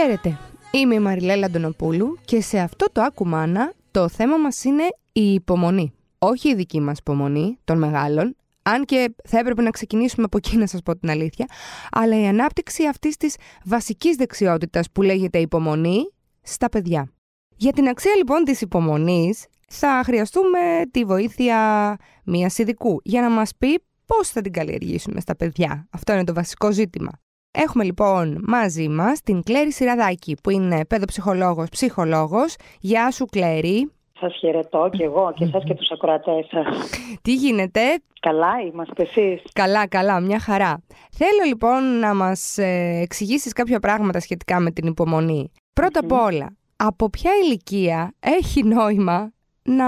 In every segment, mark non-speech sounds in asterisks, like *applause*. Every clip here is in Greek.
Χαίρετε, είμαι η Μαριλέλα Αντωνοπούλου και σε αυτό το Ακουμάνα το θέμα μας είναι η υπομονή. Όχι η δική μας υπομονή των μεγάλων, αν και θα έπρεπε να ξεκινήσουμε από εκεί να σας πω την αλήθεια, αλλά η ανάπτυξη αυτής της βασικής δεξιότητας που λέγεται υπομονή στα παιδιά. Για την αξία λοιπόν της υπομονής θα χρειαστούμε τη βοήθεια μιας ειδικού για να μας πει πώς θα την καλλιεργήσουμε στα παιδιά. Αυτό είναι το βασικό ζήτημα. Έχουμε λοιπόν μαζί μας την Κλέρη Σιραδάκη που είναι παιδοψυχολόγος, ψυχολόγος. Γεια σου Κλέρη. Σας χαιρετώ και εγώ και εσάς και τους ακροατές σας. Τι γίνεται; Καλά είμαστε εσείς; Καλά, καλά, μια χαρά. Θέλω λοιπόν να μας ε, εξηγήσεις κάποια πράγματα σχετικά με την υπομονή. Πρώτα απ' όλα, από ποια ηλικία έχει νόημα να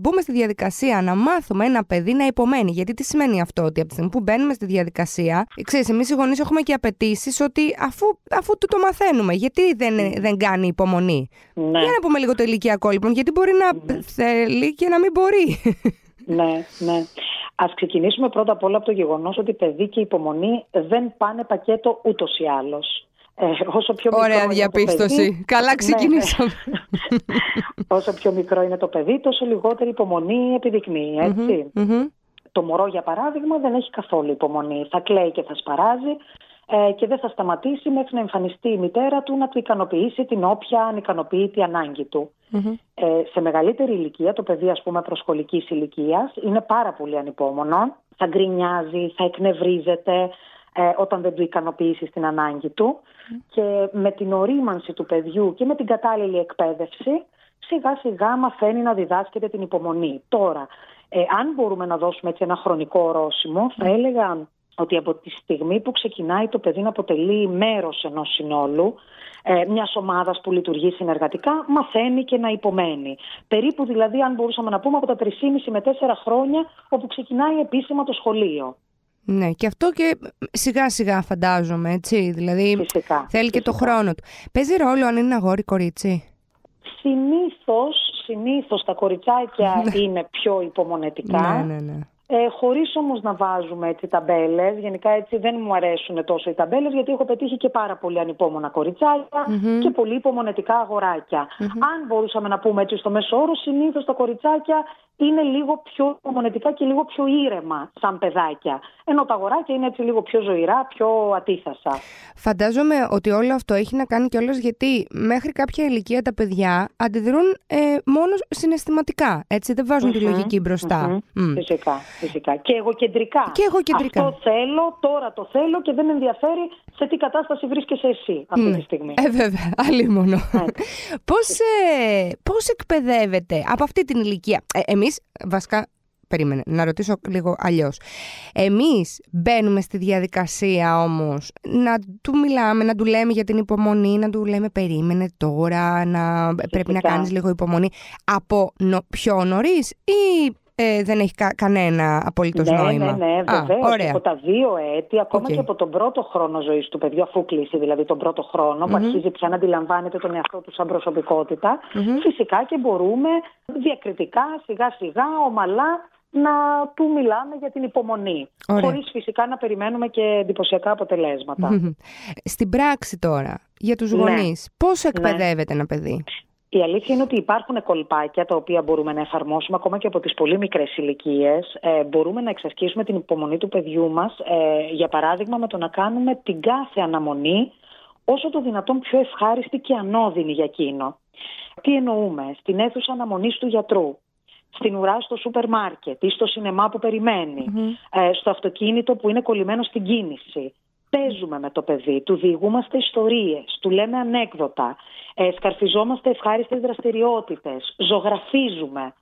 μπούμε στη διαδικασία, να μάθουμε ένα παιδί να υπομένει. Γιατί τι σημαίνει αυτό, ότι από τη στιγμή που μπαίνουμε στη διαδικασία, ξέρεις, εμείς οι γονείς έχουμε και απαιτήσεις ότι αφού, αφού του το μαθαίνουμε, γιατί δεν, δεν κάνει υπομονή; Ναι. Για να πούμε λίγο το ηλικιακό λοιπόν, γιατί μπορεί να ναι. θέλει και να μην μπορεί. *laughs* Ναι, ναι. Α ξεκινήσουμε πρώτα απ' όλα από το γεγονός ότι παιδί και υπομονή δεν πάνε πακέτο ούτως ή άλλως. Ε, όσο πιο Ωραία διαπίστωση. Καλά ναι. ξεκινήσαμε. *laughs* όσο πιο μικρό είναι το παιδί, τόσο λιγότερη υπομονή επιδεικνύει, Το μωρό, για παράδειγμα, δεν έχει καθόλου υπομονή. Θα κλαίει και θα σπαράζει ε, και δεν θα σταματήσει μέχρι να εμφανιστεί η μητέρα του να του ικανοποιήσει την όποια ανικανοποιητή ανάγκη του. Ε, σε μεγαλύτερη ηλικία, το παιδί ας πούμε προσχολικής ηλικίας, είναι πάρα πολύ ανυπόμονο, θα γκρινιάζει, θα εκνευρίζεται, ε, όταν δεν του ικανοποιήσει την ανάγκη του και με την ορίμανση του παιδιού και με την κατάλληλη εκπαίδευση σιγά σιγά μαθαίνει να διδάσκεται την υπομονή. Τώρα, ε, αν μπορούμε να δώσουμε έτσι ένα χρονικό ορόσημο, θα έλεγα ότι από τη στιγμή που ξεκινάει το παιδί να αποτελεί μέρος ενός συνόλου, ε, μιας ομάδας που λειτουργεί συνεργατικά, μαθαίνει και να υπομένει. Περίπου δηλαδή, αν μπορούσαμε να πούμε, από τα 3,5 με 4 χρόνια, όπου ξεκινάει επίσημα το σχολείο. Ναι, και αυτό και σιγά σιγά φαντάζομαι, έτσι. Δηλαδή φυσικά, θέλει και το χρόνο του. Παίζει ρόλο αν είναι αγόρι κορίτσι; Συνήθως, συνήθως τα κοριτσάκια ναι. είναι πιο υπομονετικά. Ναι, ναι, ναι. Ε, Χωρίς όμως να βάζουμε έτσι ταμπέλες. Γενικά έτσι δεν μου αρέσουν τόσο οι ταμπέλες, γιατί έχω πετύχει και πάρα πολύ ανυπόμονα και πολύ υπομονετικά Αν μπορούσαμε να πούμε έτσι στο μέσο όρο, συνήθως τα κοριτσάκια είναι λίγο πιο υπομονετικά και λίγο πιο ήρεμα σαν παιδάκια. Ενώ τα αγοράκια είναι έτσι λίγο πιο ζωηρά, πιο ατίθασα. Φαντάζομαι ότι όλο αυτό έχει να κάνει κιόλας γιατί μέχρι κάποια ηλικία τα παιδιά αντιδρούν ε, μόνος συναισθηματικά. Έτσι δεν βαζουν τη λογική μπροστα Φυσικά, φυσικά. Και εγώ κεντρικά. Και εγώ κεντρικά. Αυτό θέλω, τώρα το θέλω και δεν με ενδιαφέρει σε τι κατάσταση βρίσκεσαι εσύ αυτή τη στιγμή. Ε, βέβαια, άλλη μόνο. πώς, ε, πώς εκπαιδεύεται από αυτή την ηλικία; Ε, εμείς, βασικά, περίμενε, να ρωτήσω λίγο αλλιώς. Εμείς μπαίνουμε στη διαδικασία όμως να του μιλάμε, να του λέμε για την υπομονή, να του λέμε περίμενε τώρα, να πρέπει να κάνεις λίγο υπομονή από νο, πιο νωρίς ή ε, δεν έχει κα, κανένα απολύτως ναι, νόημα. Ναι, ναι, βεβαίως. Από τα δύο έτη, ακόμα και από τον πρώτο χρόνο ζωής του παιδιού, αφού κλείσει δηλαδή τον πρώτο χρόνο, που αρχίζει πια να αντιλαμβάνεται τον εαυτό του σαν προσωπικότητα, φυσικά και μπορούμε διακριτικά, σιγά σιγά, ομαλά να του μιλάμε για την υπομονή. Ωραία. Χωρίς φυσικά να περιμένουμε και εντυπωσιακά αποτελέσματα. Στην πράξη τώρα, για τους ναι. γονείς, πώς ναι. εκπαιδεύεται ένα παιδί; Η αλήθεια είναι ότι υπάρχουν κολπάκια τα οποία μπορούμε να εφαρμόσουμε ακόμα και από τις πολύ μικρές ηλικίες. Ε, μπορούμε να εξασκήσουμε την υπομονή του παιδιού μας, ε, για παράδειγμα με το να κάνουμε την κάθε αναμονή όσο το δυνατόν πιο ευχάριστη και ανώδυνη για εκείνο. Τι εννοούμε, στην αίθουσα αναμονής του γιατρού στην ουρά στο σούπερ μάρκετ ή στο σινεμά που περιμενει ε, στο αυτοκίνητο που είναι κολλημένο στην κίνηση. Παίζουμε με το παιδί, του διηγούμαστε ιστορίες, του λέμε ανέκδοτα, ε, σκαρφιζόμαστε ευχάριστες δραστηριότητες, ζωγραφίζουμε.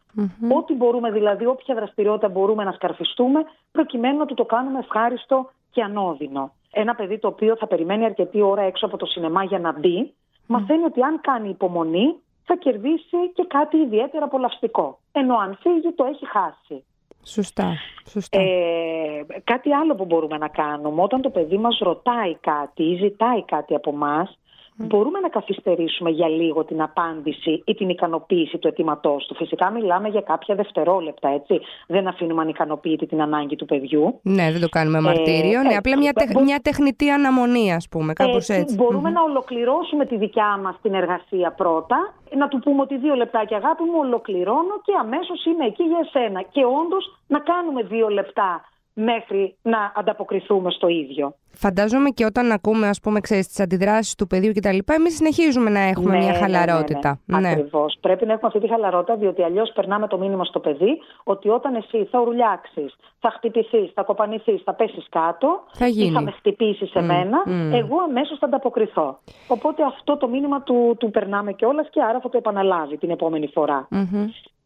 Ό,τι μπορούμε δηλαδή, όποια δραστηριότητα μπορούμε να σκαρφιστούμε, προκειμένου να του το κάνουμε ευχάριστο και ανώδυνο. Ένα παιδί το οποίο θα περιμένει αρκετή ώρα έξω από το σινεμά για να μπει, μαθαίνει ότι αν κάνει υπομονή, θα κερδίσει και κάτι ιδιαίτερα απολαυστικό. Ενώ αν φύγει το έχει χάσει. Σωστά. Σωστά. Ε, κάτι άλλο που μπορούμε να κάνουμε, όταν το παιδί μας ρωτάει κάτι ή ζητάει κάτι από μας, μπορούμε να καθυστερήσουμε για λίγο την απάντηση ή την ικανοποίηση του αιτήματός του. Φυσικά μιλάμε για κάποια δευτερόλεπτα, έτσι. Δεν αφήνουμε ανικανοποιητή την ανάγκη του παιδιού. Ναι, δεν το κάνουμε μαρτύριο. ναι, απλά μια, μια τεχνητή αναμονή, ας πούμε, κάπως έτσι. Μπορούμε να ολοκληρώσουμε τη δικιά μας την εργασία πρώτα, να του πούμε ότι δύο λεπτάκια αγάπη μου ολοκληρώνω και αμέσως είμαι εκεί για εσένα. Και όντως να κάνουμε δύο λεπτά μέχρι να ανταποκριθούμε στο ίδιο. Φαντάζομαι και όταν ακούμε, ας πούμε, ξέρεις, τις αντιδράσεις του παιδιού και τα λοιπά, εμείς συνεχίζουμε να έχουμε ναι, μια ναι, χαλαρότητα. Ναι, ναι, Ακριβώς. Πρέπει να έχουμε αυτή τη χαλαρότητα, διότι αλλιώς περνάμε το μήνυμα στο παιδί ότι όταν εσύ θα ουρλιάξεις, θα χτυπηθείς, θα κοπανηθείς, θα πέσεις κάτω θα γίνει. ή θα με χτυπήσει σε μένα, εγώ αμέσως θα ανταποκριθώ. Οπότε αυτό το μήνυμα του, του περνάμε κιόλας και άρα θα το επαναλάβει την επόμενη φορά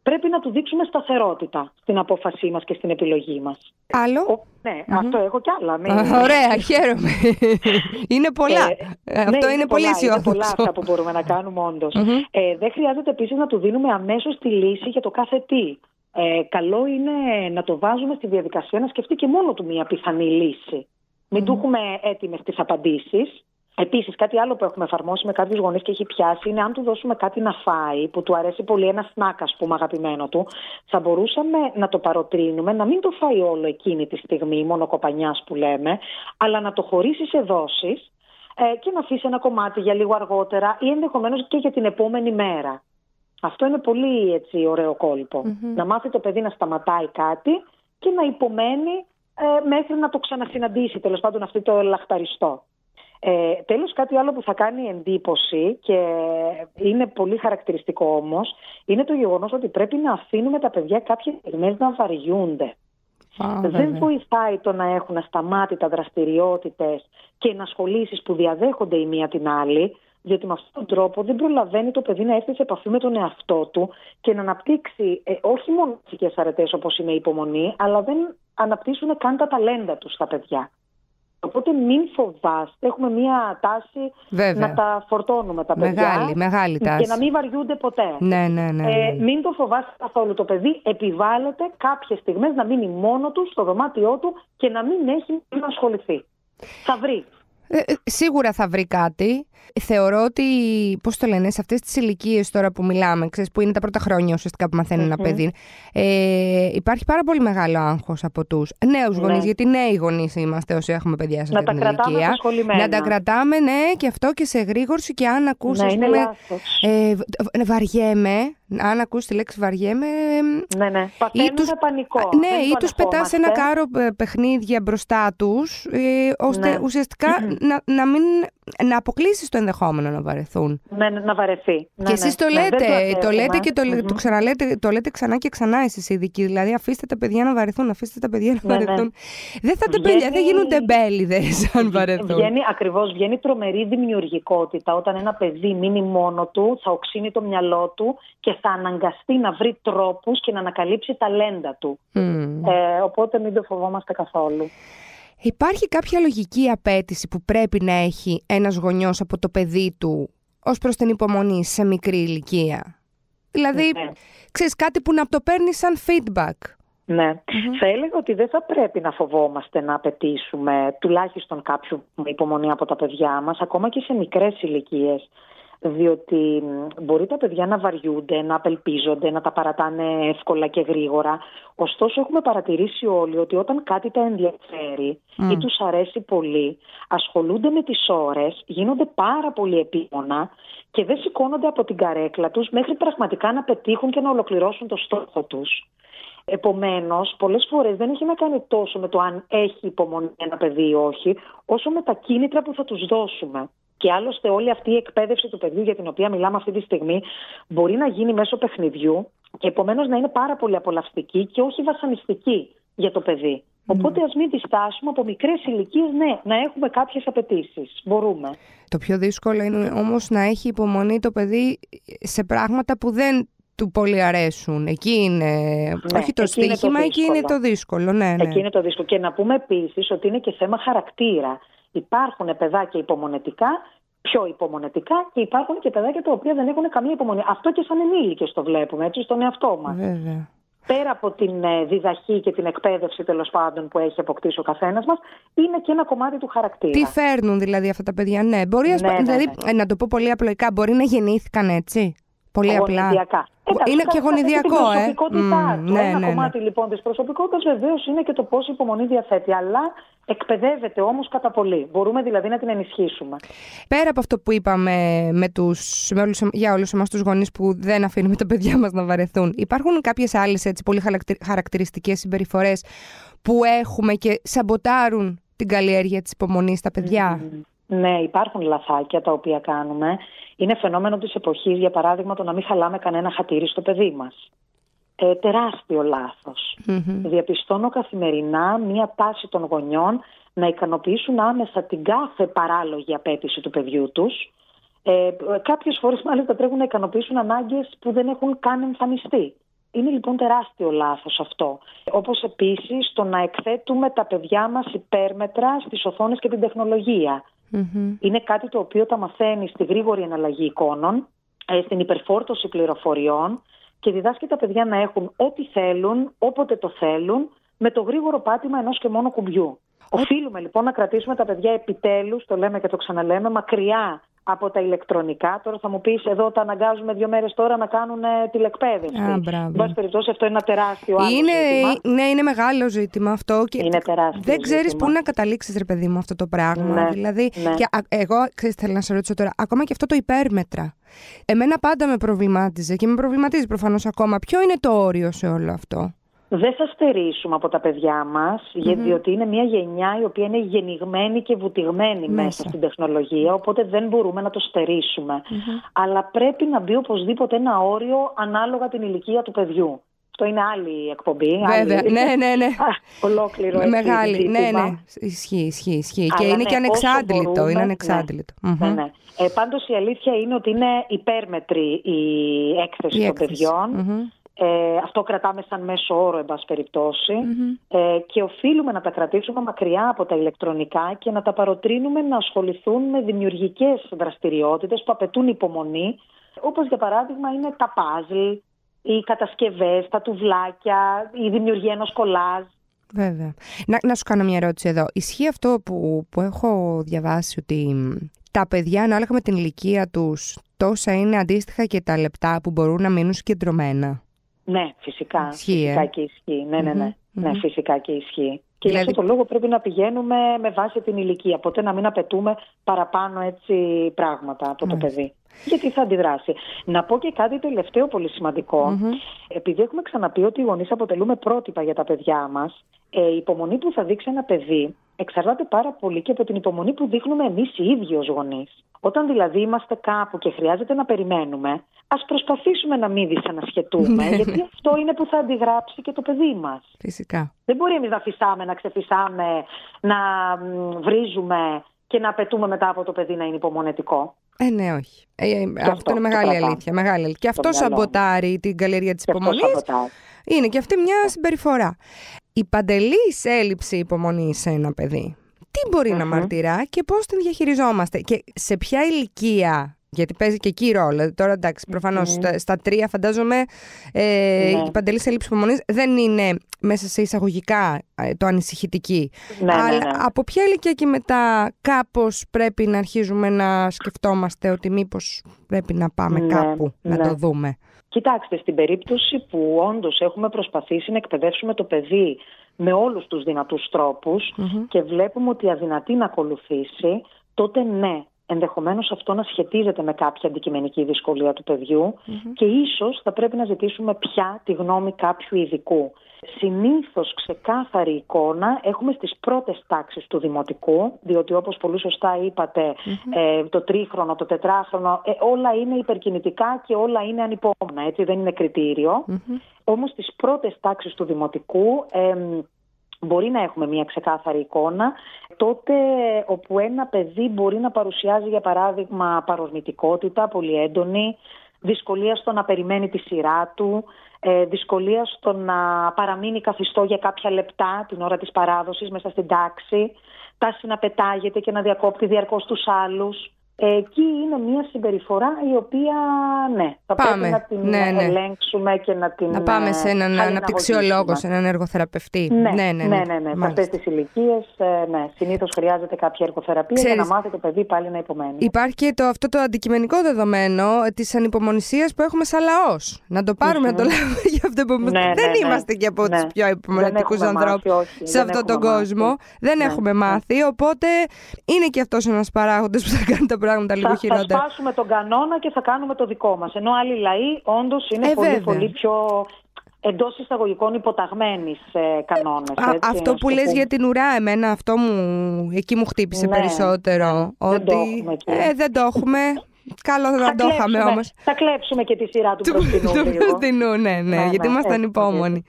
πρέπει να του δείξουμε σταθερότητα στην απόφασή μας και στην επιλογή μας. Άλλο; ναι, αυτό έχω κι άλλα. Ναι. Ωραία, χαίρομαι. *laughs* είναι πολλά. Ε, αυτό ναι, είναι, πολύ αισιόδοξο. Είναι πολλά αυτά που μπορούμε να κάνουμε Ε, δεν χρειάζεται επίσης να του δίνουμε αμέσως τη λύση για το κάθε τι. Ε, καλό είναι να το βάζουμε στη διαδικασία να σκεφτεί και μόνο του μια πιθανή λύση. Μην του έχουμε έτοιμες τις απαντήσεις. Επίσης, κάτι άλλο που έχουμε εφαρμόσει με κάποιους γονείς και έχει πιάσει είναι αν του δώσουμε κάτι να φάει, που του αρέσει πολύ ένα σνακ, ας πούμε, αγαπημένο του, θα μπορούσαμε να το παροτρύνουμε, να μην το φάει όλο εκείνη τη στιγμή, μόνο κοπανιά που λέμε, αλλά να το χωρίσει σε δόσεις ε, και να αφήσει ένα κομμάτι για λίγο αργότερα ή ενδεχομένως και για την επόμενη μέρα. Αυτό είναι πολύ έτσι, ωραίο Να μάθει το παιδί να σταματάει κάτι και να υπομένει ε, μέχρι να το ξανασυναντήσει, τέλος πάντων, αυτό το ελαχταριστό. Ε, τέλος κάτι άλλο που θα κάνει εντύπωση και είναι πολύ χαρακτηριστικό όμως είναι το γεγονός ότι πρέπει να αφήνουμε τα παιδιά κάποιες στιγμές να βαριούνται. Δεν βοηθάει το να έχουν ασταμάτητα δραστηριότητες και ενασχολήσεις που διαδέχονται η μία την άλλη, διότι με αυτόν τον τρόπο δεν προλαβαίνει το παιδί να έρθει σε επαφή με τον εαυτό του και να αναπτύξει ε, όχι μόνο φυσικές αρετές όπως είναι η υπομονή, αλλά δεν αναπτύσσουν καν τα ταλέντα τους στα παιδιά. Οπότε μην φοβάστε, έχουμε μία τάση να τα φορτώνουμε τα παιδιά. Μεγάλη, μεγάλη τάση. Και να μην βαριούνται ποτέ. Ναι, ναι, ναι, ε, ναι. μην το φοβάστε καθόλου. Το παιδί επιβάλλεται κάποιες στιγμές να μείνει μόνο του στο δωμάτιό του και να μην έχει να ασχοληθεί. Θα βρει. Ε, ε, σίγουρα θα βρει κάτι. Θεωρώ ότι, πώ το λένε, σε αυτέ τι ηλικίε τώρα που μιλάμε, ξέρεις, που είναι τα πρώτα χρόνια ουσιαστικά που μαθαίνει ένα παιδί, ε, υπάρχει πάρα πολύ μεγάλο άγχο από του νέου γονεί, ναι. γιατί νέοι γονεί είμαστε όσοι έχουμε παιδιά σε αυτή την ηλικία. Να τα κρατάμε, ναι, και αυτό και σε γρήγορση και αν ακούσει. Ναι, πούμε, ε, βαριέμαι, αν ακούσει τη λέξη βαριέμαι. Ναι, ναι. Ή τους, πανικό. Ναι, ή τους πετάς ένα κάρο ε, παιχνίδια μπροστά τους, ε, ώστε ναι. ουσιαστικά να, να μην να αποκλείσεις το ενδεχόμενο να βαρεθούν. Ναι, να βαρεθεί. Και ναι, εσείς ναι. το ναι, λέτε, το, λέτε και το, mm το ξαναλέτε, το λέτε ξανά και ξανά εσείς οι ειδικοί. Δηλαδή, αφήστε τα παιδιά να βαρεθούν, αφήστε τα παιδιά να βαρεθούν. Δεν θα βγαίνει... παιδιά, δεν γίνονται μπέληδε αν βαρεθούν. Βγαίνει, ακριβώς, βγαίνει τρομερή δημιουργικότητα όταν ένα παιδί μείνει μόνο του, θα οξύνει το μυαλό του και θα αναγκαστεί να βρει τρόπους και να ανακαλύψει ταλέντα του. Ε, οπότε μην το φοβόμαστε καθόλου. Υπάρχει κάποια λογική απέτηση που πρέπει να έχει ένας γονιός από το παιδί του ως προς την υπομονή σε μικρή ηλικία; Δηλαδή, ναι. ξέρεις κάτι που να το παίρνει σαν feedback. Ναι. Θα έλεγα ότι δεν θα πρέπει να φοβόμαστε να απαιτήσουμε τουλάχιστον κάποιο υπομονή από τα παιδιά μας, ακόμα και σε μικρές ηλικίες διότι μπορεί τα παιδιά να βαριούνται, να απελπίζονται, να τα παρατάνε εύκολα και γρήγορα. Ωστόσο έχουμε παρατηρήσει όλοι ότι όταν κάτι τα ενδιαφέρει ή τους αρέσει πολύ, ασχολούνται με τις ώρες, γίνονται πάρα πολύ επίμονα και δεν σηκώνονται από την καρέκλα τους μέχρι πραγματικά να πετύχουν και να ολοκληρώσουν το στόχο τους. Επομένως, πολλές φορές δεν έχει να κάνει τόσο με το αν έχει υπομονή ένα παιδί ή όχι, όσο με τα κίνητρα που θα τους δώσουμε. Και άλλωστε όλη αυτή η εκπαίδευση του παιδιού για την οποία μιλάμε αυτή τη στιγμή μπορεί να γίνει μέσω παιχνιδιού και επομένως να είναι πάρα πολύ απολαυστική και όχι βασανιστική για το παιδί. Οπότε ας μην διστάσουμε από μικρές ηλικίες, ναι, να έχουμε κάποιες απαιτήσεις. Μπορούμε. Το πιο δύσκολο είναι όμως να έχει υπομονή το παιδί σε πράγματα που δεν του πολύ αρέσουν. Εκεί είναι, ναι, όχι το στοίχημα, εκεί είναι το δύσκολο. Ναι, ναι. Εκεί είναι το δύσκολο. Και να πούμε επίσης ότι είναι και θέμα χαρακτήρα. Υπάρχουν παιδάκια υπομονετικά, πιο υπομονετικά και υπάρχουν και παιδάκια τα οποία δεν έχουν καμία υπομονή. Αυτό και σαν ενήλικες το βλέπουμε, έτσι, στον εαυτό μας. Βέβαια. πέρα από την ε, διδαχή και την εκπαίδευση τέλος πάντων που έχει αποκτήσει ο καθένας μας, είναι και ένα κομμάτι του χαρακτήρα. Τι φέρνουν δηλαδή αυτά τα παιδιά, ναι. Μπορεί ναι, ναι, δηλαδή, ναι. να το πω πολύ απλοϊκά, μπορεί να γεννήθηκαν έτσι; Πολύ απλά. είναι και γονιδιακό, ε. Mm, ναι, Ένα ναι, κομμάτι λοιπόν της προσωπικότητας βεβαίως είναι και το πόσο υπομονή διαθέτει. Αλλά εκπαιδεύεται όμως κατά πολύ. Μπορούμε δηλαδή να την ενισχύσουμε. Πέρα από αυτό που είπαμε με τους, με όλους, για όλους εμάς τους γονείς που δεν αφήνουμε τα παιδιά μας να βαρεθούν, υπάρχουν κάποιες άλλες πολύ χαρακτηριστικές συμπεριφορές που έχουμε και σαμποτάρουν την καλλιέργεια της υπομονής στα παιδιά; Ναι, υπάρχουν λαθάκια τα οποία κάνουμε. Είναι φαινόμενο της εποχής, για παράδειγμα, το να μην χαλάμε κανένα χατήρι στο παιδί μας. Ε, τεράστιο Διαπιστώνω καθημερινά μία τάση των γονιών να ικανοποιήσουν άμεσα την κάθε παράλογη απέτηση του παιδιού τους. Ε, κάποιες φορές μάλιστα τρέχουν να ικανοποιήσουν ανάγκες που δεν έχουν καν εμφανιστεί. Είναι λοιπόν τεράστιο λάθος αυτό. Όπως επίσης το να εκθέτουμε τα παιδιά μας υπέρμετρα στις οθόνες και την τεχνολογία. Είναι κάτι το οποίο τα μαθαίνει στη γρήγορη εναλλαγή εικόνων, ε, στην υπερφόρτωση πληροφοριών και διδάσκει τα παιδιά να έχουν ό,τι θέλουν, όποτε το θέλουν, με το γρήγορο πάτημα ενός και μόνο κουμπιού. Οφείλουμε λοιπόν να κρατήσουμε τα παιδιά επιτέλους, το λέμε και το ξαναλέμε, μακριά από τα ηλεκτρονικά. Τώρα θα μου πεις εδώ τα αναγκάζουμε δύο μέρες τώρα να κάνουν τηλεκπαίδευση. Α, μπράβο. Εν πάση περιπτώσει, αυτό είναι ένα τεράστιο άλλο είναι, ζήτημα. Ναι, είναι μεγάλο ζήτημα αυτό. Και είναι τεράστιο. Δεν ξέρεις πού να καταλήξεις, ρε παιδί μου, αυτό το πράγμα. Ναι, δηλαδή, ναι. και, εγώ ξέρεις, θέλω να σε ρωτήσω τώρα, ακόμα και αυτό το υπέρμετρα. Εμένα πάντα με προβλημάτιζε και με προβληματίζει προφανώς ακόμα. Ποιο είναι το όριο σε όλο αυτό; Δεν θα στερήσουμε από τα παιδιά μας, mm-hmm. γιατί είναι μια γενιά η οποία είναι γεννηγμένη και βουτυγμένη μέσα. στην τεχνολογία, οπότε δεν μπορούμε να το στερήσουμε. Αλλά πρέπει να μπει οπωσδήποτε ένα όριο ανάλογα την ηλικία του παιδιού. Αυτό είναι άλλη εκπομπή. Βέβαια, άλλη... *laughs* ναι, ναι, ναι. Ολόκληρο έτσι, Μεγάλη, ναι, ναι. Ισχύει, ισχύει, ισχύει. Και είναι ναι, και ανεξάντλητο. Μπορούμε, είναι ανεξάντλητο. Ναι, mm-hmm. ναι, Ε, πάντως η αλήθεια είναι ότι είναι υπέρμετρη η έκθεση η των παιδιών. Mm-hmm. Ε, αυτό κρατάμε σαν μέσο όρο, εν πάση ε, και οφείλουμε να τα κρατήσουμε μακριά από τα ηλεκτρονικά και να τα παροτρύνουμε να ασχοληθούν με δημιουργικές δραστηριότητες που απαιτούν υπομονή, όπως για παράδειγμα είναι τα παζλ, οι κατασκευές, τα τουβλάκια, η δημιουργία ενός κολάζ. Βέβαια. Να, να σου κάνω μια ερώτηση εδώ. Ισχύει αυτό που, που έχω διαβάσει ότι τα παιδιά ανάλογα με την ηλικία τους τόσα είναι αντίστοιχα και τα λεπτά που μπορούν να μείνουν συγκεντρωμένα; Ναι, φυσικά. Ισχύει, φυσικά ε; και ισχύει. Ναι, ναι, ναι. ναι φυσικά και ισχύει. Και δηλαδή... για αυτό το λόγο πρέπει να πηγαίνουμε με βάση την ηλικία. Ποτέ να μην απαιτούμε παραπάνω έτσι πράγματα από το παιδί. Γιατί θα αντιδράσει. Να πω και κάτι τελευταίο πολύ Επειδή έχουμε ξαναπεί ότι οι γονείς αποτελούμε πρότυπα για τα παιδιά μας, ε, η υπομονή που θα δείξει ένα παιδί εξαρτάται πάρα πολύ και από την υπομονή που δείχνουμε εμείς οι ίδιοι ως γονείς. Όταν δηλαδή είμαστε κάπου και χρειάζεται να περιμένουμε, ας προσπαθήσουμε να μην δυσανασχετούμε, ναι. γιατί αυτό είναι που θα αντιγράψει και το παιδί μας. Φυσικά. Δεν μπορεί εμείς να φυσάμε, να ξεφυσάμε, να βρίζουμε και να απαιτούμε μετά από το παιδί να είναι υπομονετικό. Ε, ναι, όχι. Ε, ε αυτό, αυτό, είναι μεγάλη αλήθεια, μεγάλη αλήθεια. Και αυτό σαμποτάρει την καλλιέργεια της υπομονής. Είναι και αυτή μια συμπεριφορά. Η παντελής έλλειψη υπομονής σε ένα παιδί τι μπορει να μαρτυρά και πώς την διαχειριζόμαστε και σε ποια ηλικία γιατί παίζει και εκεί ρόλο. Τώρα εντάξει, στα, τρία φαντάζομαι ε, ναι. η παντελής έλλειψη υπομονής δεν είναι μέσα σε εισαγωγικά ε, το ανησυχητική. Ναι, ναι, Αλλά ναι. από ποια ηλικία και μετά κάπως πρέπει να αρχίζουμε να σκεφτόμαστε ότι μήπως πρέπει να πάμε ναι, κάπου να το δούμε; Κοιτάξτε, στην περίπτωση που όντως έχουμε προσπαθήσει να εκπαιδεύσουμε το παιδί με όλους τους δυνατούς και βλέπουμε ότι αδυνατεί να ακολουθήσει, τότε ναι, ενδεχομένως αυτό να σχετίζεται με κάποια αντικειμενική δυσκολία του παιδιου και ίσως θα πρέπει να ζητήσουμε πια τη γνώμη κάποιου ειδικού. Συνήθως ξεκάθαρη εικόνα έχουμε στις πρώτες τάξεις του δημοτικού, διότι όπως πολύ σωστά ε, το τρίχρονο, το τετράχρονο, ε, όλα είναι υπερκινητικά και όλα είναι ανυπόμονα, έτσι δεν είναι κριτήριο. Mm-hmm. Όμως στις πρώτες τάξεις του δημοτικού μπορεί να έχουμε μια ξεκάθαρη εικόνα, τότε όπου ένα παιδί μπορεί να παρουσιάζει για παράδειγμα παρορμητικότητα πολύ έντονη, δυσκολία στο να περιμένει τη σειρά του, ε, δυσκολία στο να παραμείνει καθιστό για κάποια λεπτά την ώρα της παράδοσης μέσα στην τάξη, τάση να πετάγεται και να διακόπτει διαρκώς τους άλλους, Εκεί είναι μια συμπεριφορά η οποία, ναι, θα Πάμε. πρέπει να την Ναι, ναι. ελέγξουμε και να την Να πάμε σε έναν χαλιναγωγήσουμε. αναπτυξιολόγο, σε έναν εργοθεραπευτή. Ναι, ναι, ναι. ναι, ναι, ναι. Σε Μάλιστα. αυτές τις ηλικίες, ε, ναι, συνήθως χρειάζεται κάποια εργοθεραπεία για Ξέρεις, να μάθει το παιδί πάλι να υπομένει. Υπάρχει και το, αυτό το αντικειμενικό δεδομένο της ανυπομονησίας που έχουμε σαν λαός. Να το πάρουμε να το λέμε για αυτό που Ναι, Δεν ναι, ναι. είμαστε και από Ναι. τους πιο υπομονετικούς Δεν έχουμε ανθρώπους μάθει, όχι, σε δεν αυτόν τον έχουμε κόσμο. μάθει. Δεν Ναι, έχουμε ναι. μάθει. Οπότε είναι και αυτός ένας παράγοντας που θα κάνει τα πράγματα λίγο θα, θα χειρότερα. σπάσουμε τον κανόνα και θα κάνουμε το δικό μας. Ενώ άλλοι λαοί όντως είναι Ε, πολύ, βέβαια. πολύ πιο εντός εισαγωγικών υποταγμένοι σε κανόνες. Α, έτσι, αυτό ας που το λες πούμε. για την ουρά, εμένα αυτό μου, εκεί μου χτύπησε Ναι, περισσότερο. ναι. Δεν Ότι το έχουμε εκεί. ε, δεν το έχουμε. Καλό θα, Θα το είχαμε κλέψουμε- όμως. Θα κλέψουμε και τη σειρά του μπροστινού Του λίγο. μπροστινού, ναι, ναι, Ναι, γιατί ναι, ήμασταν έτσι, υπόμονοι.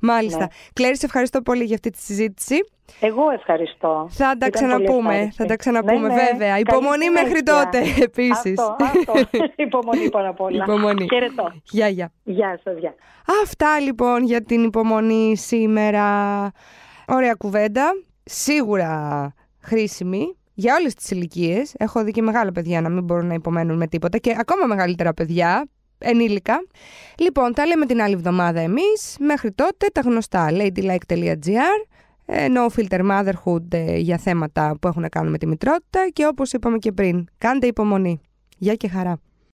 Μάλιστα. Ναι. Κλέρι, σε ευχαριστώ πολύ για αυτή τη συζήτηση. Εγώ ευχαριστώ. Θα τα Ήταν ξαναπούμε, πολύ ευχάριστη. θα τα ξαναπούμε Ναι, ναι. βέβαια. Καλή Υπομονή μέχρι συνέχεια. τότε επίσης. Αυτό, αυτό. *laughs* Υπομονή πάνω απ' όλα. Υπομονή. Χαιρετώ. Γεια, γεια. Γεια σας, γεια. Αυτά λοιπόν για την υπομονή σήμερα. Ωραία κουβέντα. Σίγουρα χρήσιμη για όλες τις ηλικίες. Έχω δει και μεγάλα παιδιά να μην μπορούν να υπομένουν με τίποτα και ακόμα μεγαλύτερα παιδιά, ενήλικα. Λοιπόν, τα λέμε την άλλη εβδομάδα εμείς. Μέχρι τότε τα γνωστά ladylike.gr ε, No filter motherhood ε, για θέματα που έχουν να κάνουν με τη μητρότητα και όπως είπαμε και πριν, κάντε υπομονή. Γεια και χαρά.